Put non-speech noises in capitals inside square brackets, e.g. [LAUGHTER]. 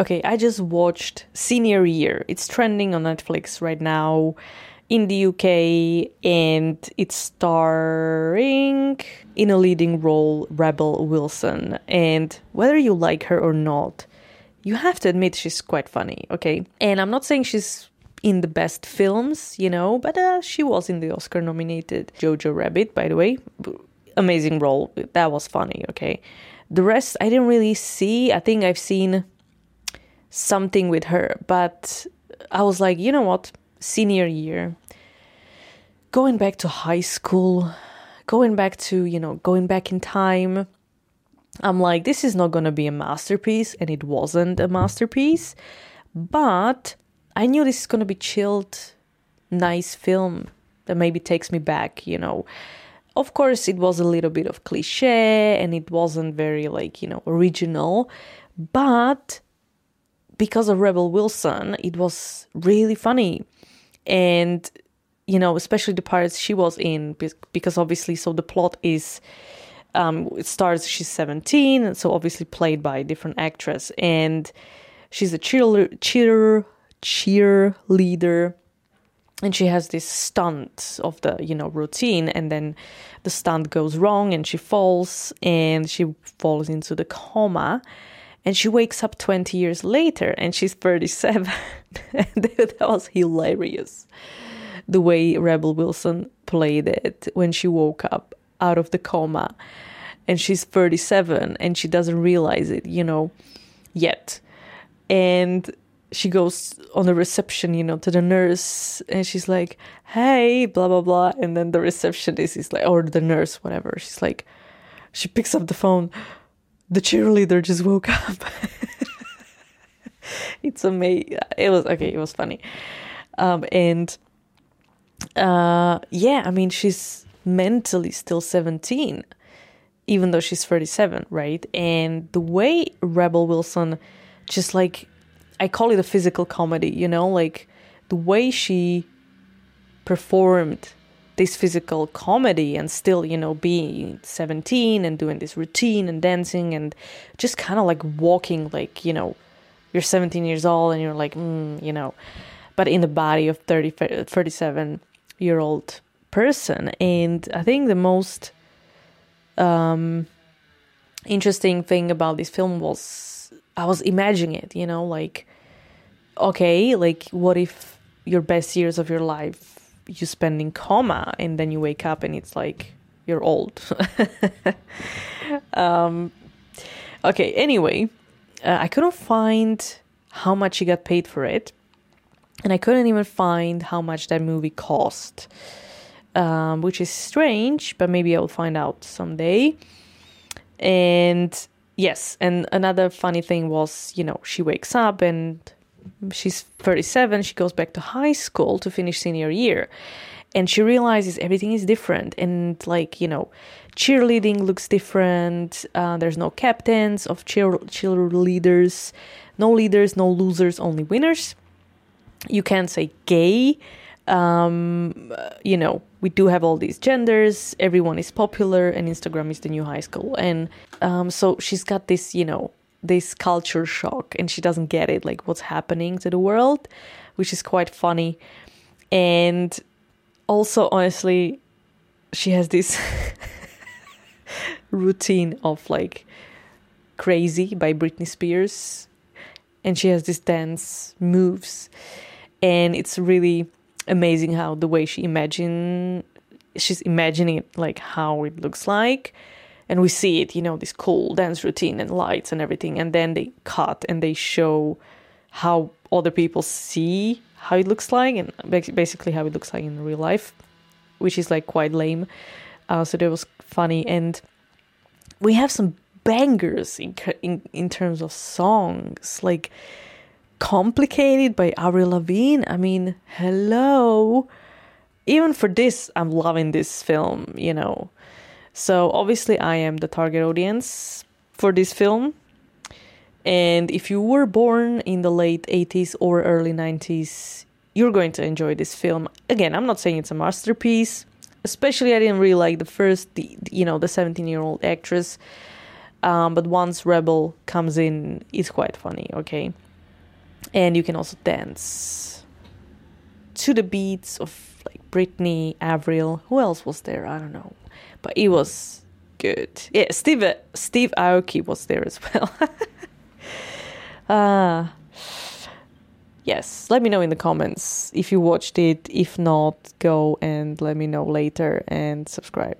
Okay, I just watched Senior Year. It's trending on Netflix right now in the UK and it's starring in a leading role Rebel Wilson. And whether you like her or not, you have to admit she's quite funny, okay? And I'm not saying she's in the best films, you know, but uh, she was in the Oscar nominated Jojo Rabbit, by the way. Amazing role. That was funny, okay? The rest I didn't really see. I think I've seen something with her, but I was like, you know what? Senior year, going back to high school, going back to, you know, going back in time. I'm like, this is not gonna be a masterpiece, and it wasn't a masterpiece, but I knew this is gonna be chilled, nice film that maybe takes me back, you know. Of course, it was a little bit of cliche and it wasn't very, like, you know, original, but because of Rebel Wilson, it was really funny. And, you know, especially the parts she was in, because obviously, so the plot is. Um, it starts she's 17 so obviously played by a different actress and she's a cheer cheer cheerleader and she has this stunt of the you know routine and then the stunt goes wrong and she falls and she falls into the coma and she wakes up 20 years later and she's 37 [LAUGHS] that was hilarious the way rebel wilson played it when she woke up out of the coma and she's 37 and she doesn't realize it you know yet and she goes on the reception, you know, to the nurse, and she's like, "Hey, blah blah blah," and then the receptionist is like, or the nurse, whatever. She's like, she picks up the phone. The cheerleader just woke up. [LAUGHS] it's amazing. It was okay. It was funny, um, and uh, yeah, I mean, she's mentally still seventeen, even though she's thirty-seven, right? And the way Rebel Wilson just like I call it a physical comedy, you know, like the way she performed this physical comedy and still, you know, being 17 and doing this routine and dancing and just kind of like walking like, you know, you're 17 years old and you're like, mm, you know, but in the body of 30, 37 year old person. And I think the most um, interesting thing about this film was I was imagining it, you know, like okay, like what if your best years of your life you spend in coma and then you wake up and it's like you're old. [LAUGHS] um, okay, anyway, uh, I couldn't find how much he got paid for it, and I couldn't even find how much that movie cost, um, which is strange, but maybe I'll find out someday. And yes, and another funny thing was, you know, she wakes up and she's 37 she goes back to high school to finish senior year. And she realizes everything is different and like you know cheerleading looks different uh, there's no captains of cheer cheerleaders no leaders no losers only winners. You can't say gay um, you know we do have all these genders everyone is popular and instagram is the new high school. And um, so she's got this you know this culture shock and she doesn't get it like what's happening to the world which is quite funny. And also honestly she has this [LAUGHS] routine of like crazy by britney spears. And she has this dance moves. And it's really amazing how the way she imagine she's imagining it like how it looks like and we see it, you know, this cool dance routine and lights and everything, and then they cut and they show how other people see how it looks like and basically how it looks like in real life, which is like quite lame. Uh, so that was funny, and we have some bangers in in in terms of songs, like complicated by Avril Lavigne. I mean, hello. Even for this, I'm loving this film. You know, so obviously, I am the target audience for this film. And if you were born in the late 80s or early 90s, you're going to enjoy this film. Again, I'm not saying it's a masterpiece. Especially, I didn't really like the first, the, you know, the 17 year old actress. Um, but once Rebel comes in, it's quite funny, okay? And you can also dance to the beats of Britney, Avril. Who else was there? I don't know. But it was good. Yeah, Steve Steve Aoki was there as [LAUGHS] well. Uh, yes, let me know in the comments if you watched it. If not, go and let me know later and subscribe.